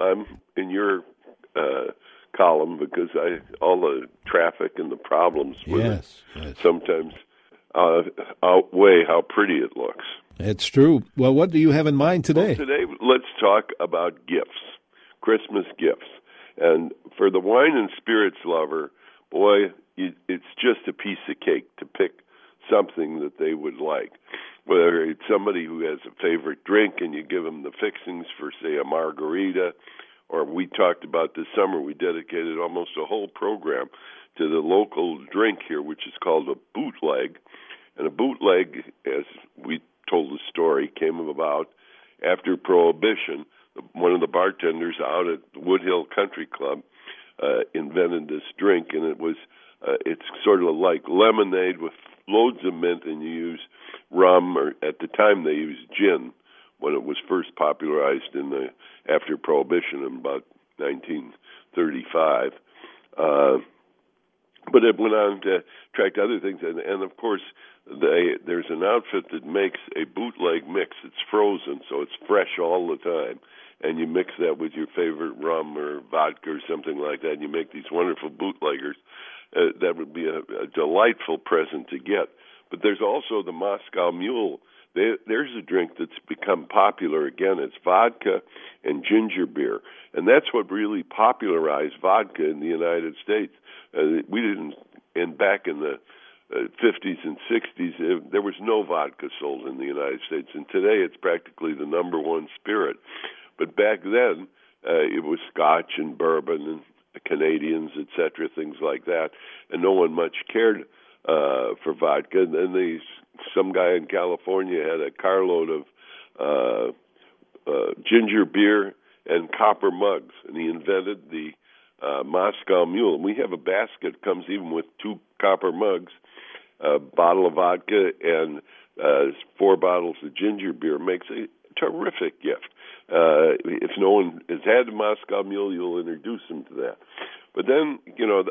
I'm in your uh, column because I all the traffic and the problems with Yes, it yes. sometimes uh, outweigh how pretty it looks. It's true. Well, what do you have in mind today? Today, let's talk about gifts, Christmas gifts. And for the wine and spirits lover, boy, it's just a piece of cake to pick something that they would like. Whether it's somebody who has a favorite drink and you give them the fixings for, say, a margarita, or we talked about this summer, we dedicated almost a whole program to the local drink here, which is called a bootleg. And a bootleg, as we told the story, came about after Prohibition. One of the bartenders out at Woodhill Country Club uh, invented this drink, and it was uh, it's sort of like lemonade with loads of mint, and you use rum, or at the time they used gin when it was first popularized in the after Prohibition in about 1935. Uh, but it went on to attract other things, and, and of course, they, there's an outfit that makes a bootleg mix. It's frozen, so it's fresh all the time, and you mix that with your favorite rum or vodka or something like that, and you make these wonderful bootleggers. Uh, that would be a, a delightful present to get. But there's also the Moscow Mule. There's a drink that's become popular again. It's vodka and ginger beer, and that's what really popularized vodka in the United States. Uh, we didn't, and back in the uh, 50s and 60s, uh, there was no vodka sold in the United States, and today it's practically the number one spirit. But back then, uh, it was Scotch and bourbon and Canadians, etc., things like that, and no one much cared uh, for vodka. And then they, some guy in California had a carload of uh, uh, ginger beer and copper mugs, and he invented the uh, Moscow Mule. And we have a basket comes even with two copper mugs, a bottle of vodka, and uh, four bottles of ginger beer. Makes a terrific gift. Uh, if no one has had the Moscow Mule, you'll introduce them to that. But then, you know,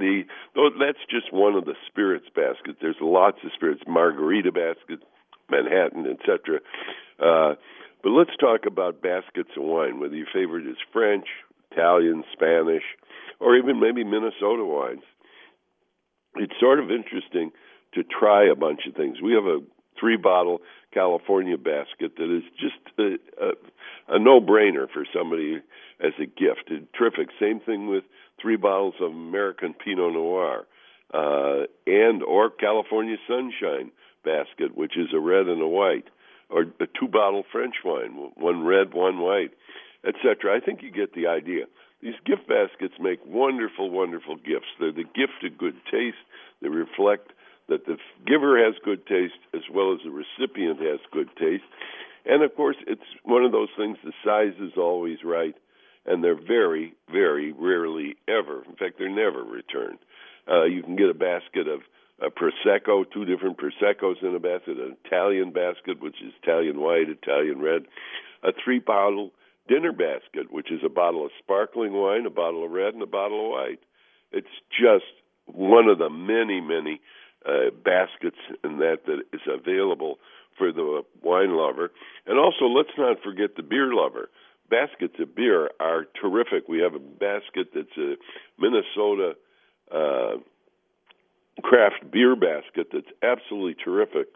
the, the that's just one of the spirits baskets. There's lots of spirits, margarita baskets, Manhattan, etc. Uh, but let's talk about baskets of wine. Whether your favorite is French, Italian, Spanish, or even maybe Minnesota wines. It's sort of interesting to try a bunch of things. We have a three bottle California basket that is just a, a, a no brainer for somebody as a gift. It's terrific. Same thing with three bottles of American Pinot Noir uh, and or California Sunshine basket, which is a red and a white, or a two bottle French wine, one red, one white, etc. I think you get the idea. These gift baskets make wonderful, wonderful gifts. They're the gift of good taste. They reflect that the giver has good taste as well as the recipient has good taste. And of course, it's one of those things, the size is always right, and they're very, very rarely ever, in fact, they're never returned. Uh, you can get a basket of a Prosecco, two different Proseccos in a basket, an Italian basket, which is Italian white, Italian red, a three bottle dinner basket, which is a bottle of sparkling wine, a bottle of red, and a bottle of white. It's just one of the many, many uh, baskets and that that is available for the wine lover. And also, let's not forget the beer lover. Baskets of beer are terrific. We have a basket that's a Minnesota uh, craft beer basket that's absolutely terrific.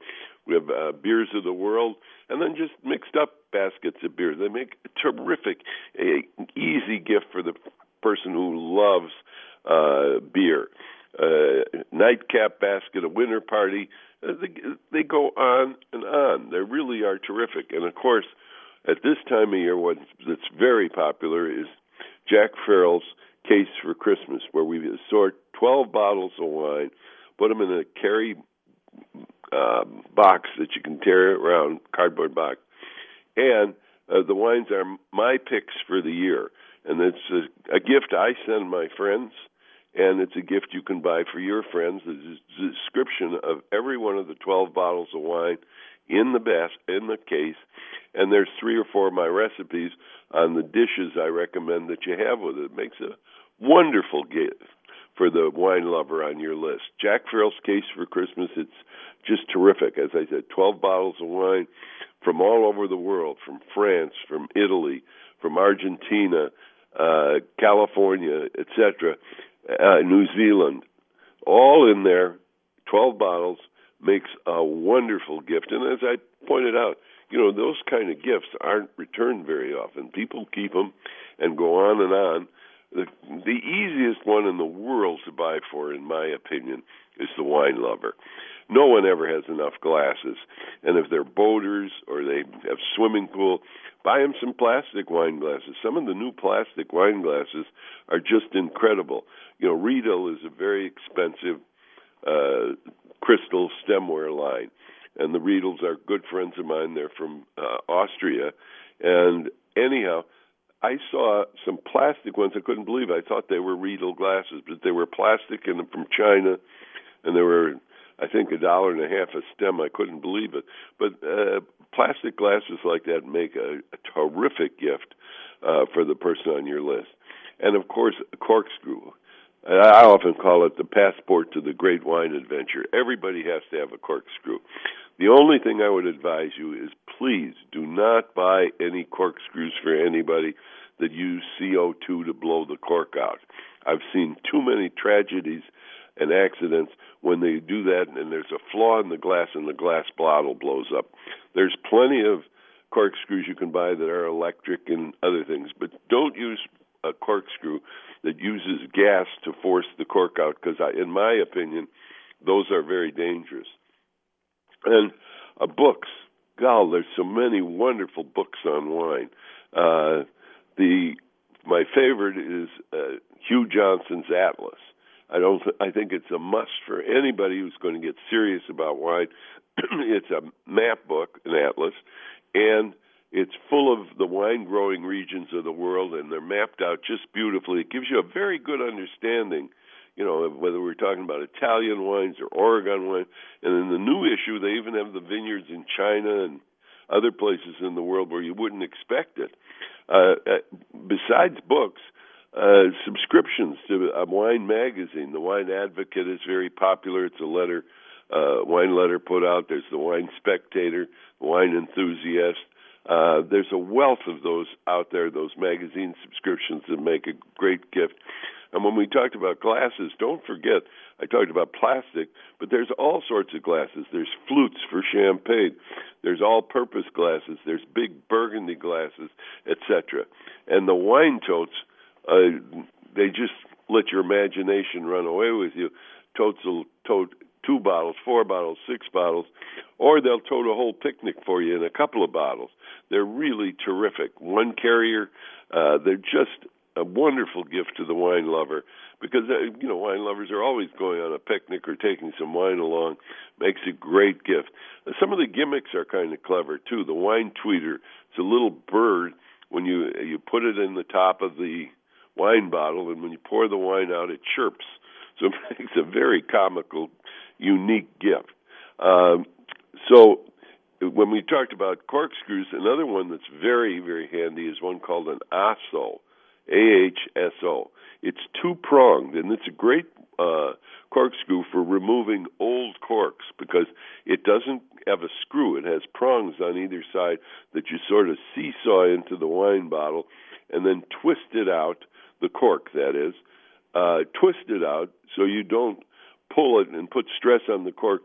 We have uh, beers of the world, and then just mixed up baskets of beer. They make a terrific, a, easy gift for the person who loves uh, beer uh, nightcap basket, a winter party. Uh, they, they go on and on. They really are terrific. And of course, at this time of year, what that's very popular is Jack Farrell's Case for Christmas, where we sort 12 bottles of wine, put them in a carry uh, box that you can carry around, cardboard box, and uh, the wines are my picks for the year. And it's a, a gift I send my friends and it's a gift you can buy for your friends. A description of every one of the 12 bottles of wine in the best in the case, and there's three or four of my recipes on the dishes I recommend that you have with it. It makes a wonderful gift for the wine lover on your list. Jack Farrell's Case for Christmas, it's just terrific. As I said, 12 bottles of wine from all over the world, from France, from Italy, from Argentina, uh, California, etc., uh, New Zealand, all in there, 12 bottles, makes a wonderful gift. And as I pointed out, you know, those kind of gifts aren't returned very often. People keep them and go on and on. The, the easiest one in the world to buy for, in my opinion, is the wine lover. No one ever has enough glasses. And if they're boaters or they have swimming pool, buy them some plastic wine glasses. Some of the new plastic wine glasses are just incredible. You know, Riedel is a very expensive uh, crystal stemware line, and the Riedels are good friends of mine. They're from uh, Austria, and anyhow, I saw some plastic ones. I couldn't believe. It. I thought they were Riedel glasses, but they were plastic and from China, and they were, I think, a dollar and a half a stem. I couldn't believe it. But uh, plastic glasses like that make a, a terrific gift uh, for the person on your list. And of course, a corkscrew. I often call it the passport to the great wine adventure. Everybody has to have a corkscrew. The only thing I would advise you is please do not buy any corkscrews for anybody that use CO2 to blow the cork out. I've seen too many tragedies and accidents when they do that and there's a flaw in the glass and the glass bottle blows up. There's plenty of corkscrews you can buy that are electric and other things, but don't use a corkscrew that uses gas to force the cork out because, in my opinion, those are very dangerous. And uh, books, God, there's so many wonderful books on wine. Uh, the my favorite is uh, Hugh Johnson's Atlas. I don't. Th- I think it's a must for anybody who's going to get serious about wine. it's a map book, an atlas, and it's full of the wine growing regions of the world, and they're mapped out just beautifully. It gives you a very good understanding, you know, whether we're talking about Italian wines or Oregon wine. And in the new issue, they even have the vineyards in China and other places in the world where you wouldn't expect it. Uh, uh, besides books, uh, subscriptions to a wine magazine. The Wine Advocate is very popular. It's a letter, uh, wine letter put out. There's the Wine Spectator, Wine Enthusiast. Uh, there's a wealth of those out there, those magazine subscriptions that make a great gift. And when we talked about glasses, don't forget, I talked about plastic, but there's all sorts of glasses. There's flutes for champagne. There's all-purpose glasses. There's big burgundy glasses, etc. And the wine totes, uh, they just let your imagination run away with you. Totes will tote two bottles, four bottles, six bottles, or they'll tote a whole picnic for you in a couple of bottles. They're really terrific. One carrier, uh, they're just a wonderful gift to the wine lover because uh, you know wine lovers are always going on a picnic or taking some wine along makes a great gift some of the gimmicks are kind of clever too the wine tweeter it's a little bird when you you put it in the top of the wine bottle and when you pour the wine out it chirps so it makes a very comical unique gift um, so when we talked about corkscrews another one that's very very handy is one called an AHSO AHSO. It's two pronged, and it's a great uh, corkscrew for removing old corks because it doesn't have a screw. It has prongs on either side that you sort of seesaw into the wine bottle and then twist it out, the cork that is, uh, twist it out so you don't pull it and put stress on the cork.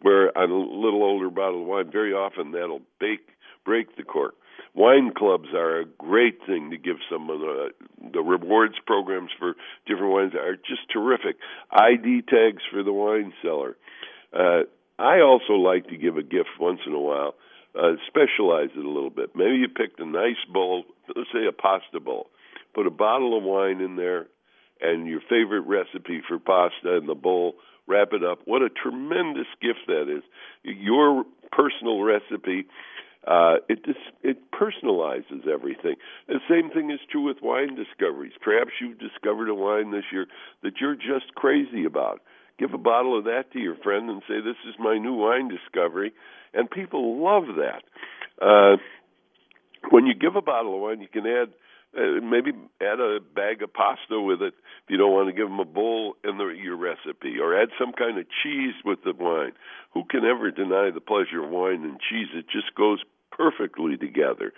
Where on a little older bottle of wine, very often that'll bake break the cork wine clubs are a great thing to give someone. Uh, the rewards programs for different wines are just terrific. ID tags for the wine cellar. Uh, I also like to give a gift once in a while. Uh, specialize it a little bit. Maybe you picked a nice bowl, let's say a pasta bowl. Put a bottle of wine in there and your favorite recipe for pasta in the bowl. Wrap it up. What a tremendous gift that is. Your personal recipe uh, it dis- it personalizes everything. The same thing is true with wine discoveries. Perhaps you've discovered a wine this year that you're just crazy about. Give a bottle of that to your friend and say, "This is my new wine discovery," and people love that. Uh, when you give a bottle of wine, you can add uh, maybe add a bag of pasta with it if you don't want to give them a bowl in the, your recipe, or add some kind of cheese with the wine. Who can ever deny the pleasure of wine and cheese? It just goes perfectly together.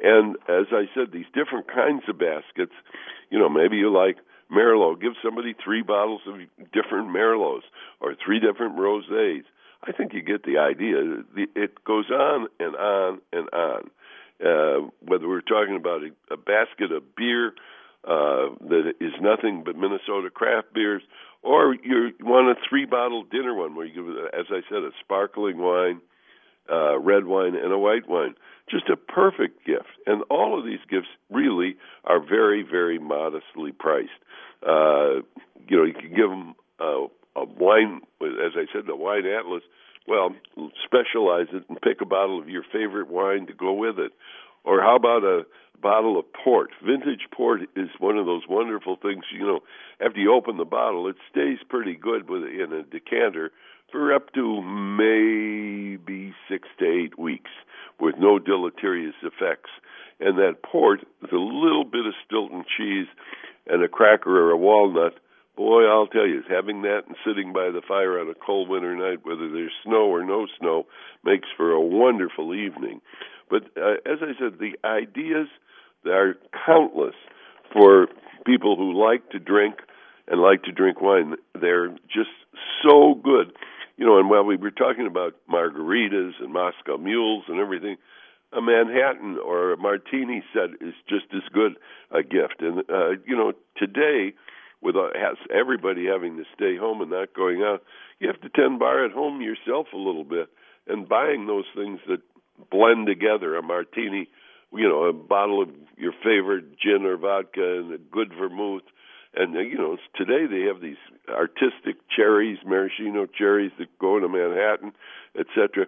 And as I said, these different kinds of baskets, you know, maybe you like Merlot. Give somebody three bottles of different Merlots or three different rosés. I think you get the idea. It goes on and on and on. Uh, whether we're talking about a, a basket of beer uh, that is nothing but Minnesota craft beers, or you want a three bottle dinner one where you give, as I said, a sparkling wine, uh, red wine, and a white wine. Just a perfect gift. And all of these gifts really are very, very modestly priced. Uh, you know, you can give them a, a wine, as I said, the wine atlas. Well, specialize it and pick a bottle of your favorite wine to go with it. Or how about a bottle of port? Vintage port is one of those wonderful things. You know, after you open the bottle, it stays pretty good with in a decanter for up to maybe six to eight weeks with no deleterious effects. And that port with a little bit of Stilton cheese and a cracker or a walnut, boy, I'll tell you, having that and sitting by the fire on a cold winter night, whether there's snow or no snow, makes for a wonderful evening. But uh, as I said, the ideas are countless for people who like to drink and like to drink wine. They're just so good. You know, and while we were talking about margaritas and Moscow mules and everything, a Manhattan or a martini set is just as good a gift. And uh, you know, today with uh, has everybody having to stay home and not going out, you have to tend bar at home yourself a little bit and buying those things that blend together a martini, you know, a bottle of your favorite gin or vodka and a good vermouth. And uh, you know, today they have these artistic cherries, maraschino cherries that go into Manhattan, etc.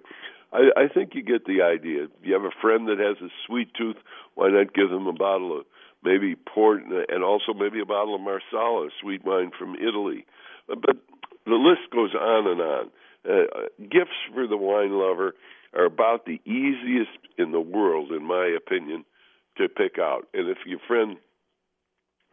I, I think you get the idea. If you have a friend that has a sweet tooth, why not give them a bottle of maybe port and also maybe a bottle of Marsala, sweet wine from Italy. But the list goes on and on. Uh, gifts for the wine lover are about the easiest in the world, in my opinion, to pick out. And if your friend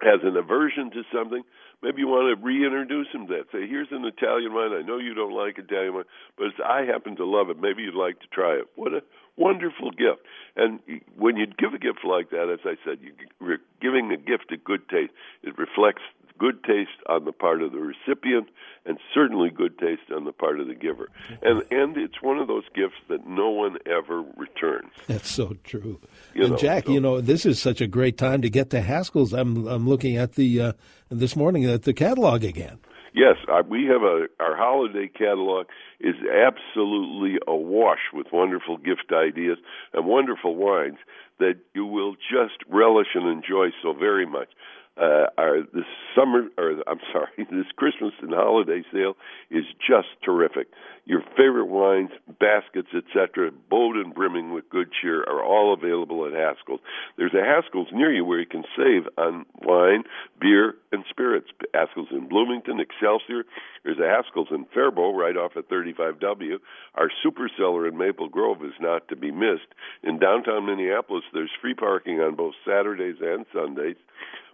has an aversion to something, maybe you want to reintroduce him to that. Say, here's an Italian wine. I know you don't like Italian wine, but I happen to love it. Maybe you'd like to try it. What a wonderful gift. And when you give a gift like that, as I said, you're giving a gift of good taste. It reflects good taste on the part of the recipient and certainly good taste on the part of the giver. And and it's one of those gifts that no one ever returns. That's so true. You and know, Jack, so. you know, this is such a great time to get to Haskell's. I'm I'm looking at the uh, this morning at the catalog again. Yes, we have a our holiday catalog is absolutely awash with wonderful gift ideas and wonderful wines that you will just relish and enjoy so very much uh, our this summer or I'm sorry, this Christmas and holiday sale is just terrific. Your favorite wines, baskets, etc., bowed and brimming with good cheer, are all available at Haskell's. There's a Haskell's near you where you can save on wine, beer, and spirits. Haskell's in Bloomington, Excelsior. There's a Haskell's in Faribault, right off at 35W. Our super cellar in Maple Grove is not to be missed. In downtown Minneapolis, there's free parking on both Saturdays and Sundays.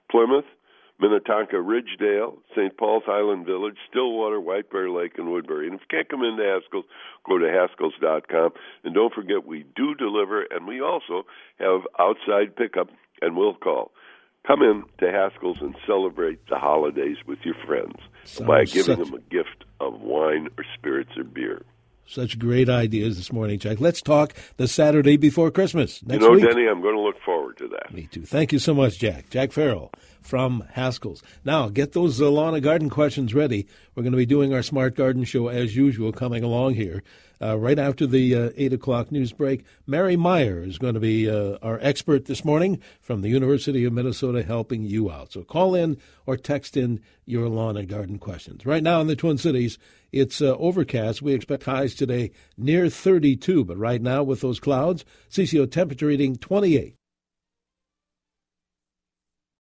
Plymouth, Minnetonka Ridgedale, St. Paul's Highland Village, Stillwater, White Bear Lake, and Woodbury. And if you can't come into Haskell's, go to Haskells.com. And don't forget, we do deliver, and we also have outside pickup, and we'll call. Come in to Haskell's and celebrate the holidays with your friends Sounds by giving such... them a gift of wine or spirits or beer. Such great ideas this morning, Jack. Let's talk the Saturday before Christmas next you know, week. Denny, I'm going to look forward to that. Me too. Thank you so much, Jack. Jack Farrell from Haskell's. Now, get those lawn and garden questions ready. We're going to be doing our Smart Garden Show as usual coming along here. Uh, right after the uh, 8 o'clock news break, Mary Meyer is going to be uh, our expert this morning from the University of Minnesota helping you out. So call in or text in your lawn and garden questions. Right now in the Twin Cities, it's uh, overcast. We expect highs today near 32, but right now with those clouds, CCO temperature reading 28.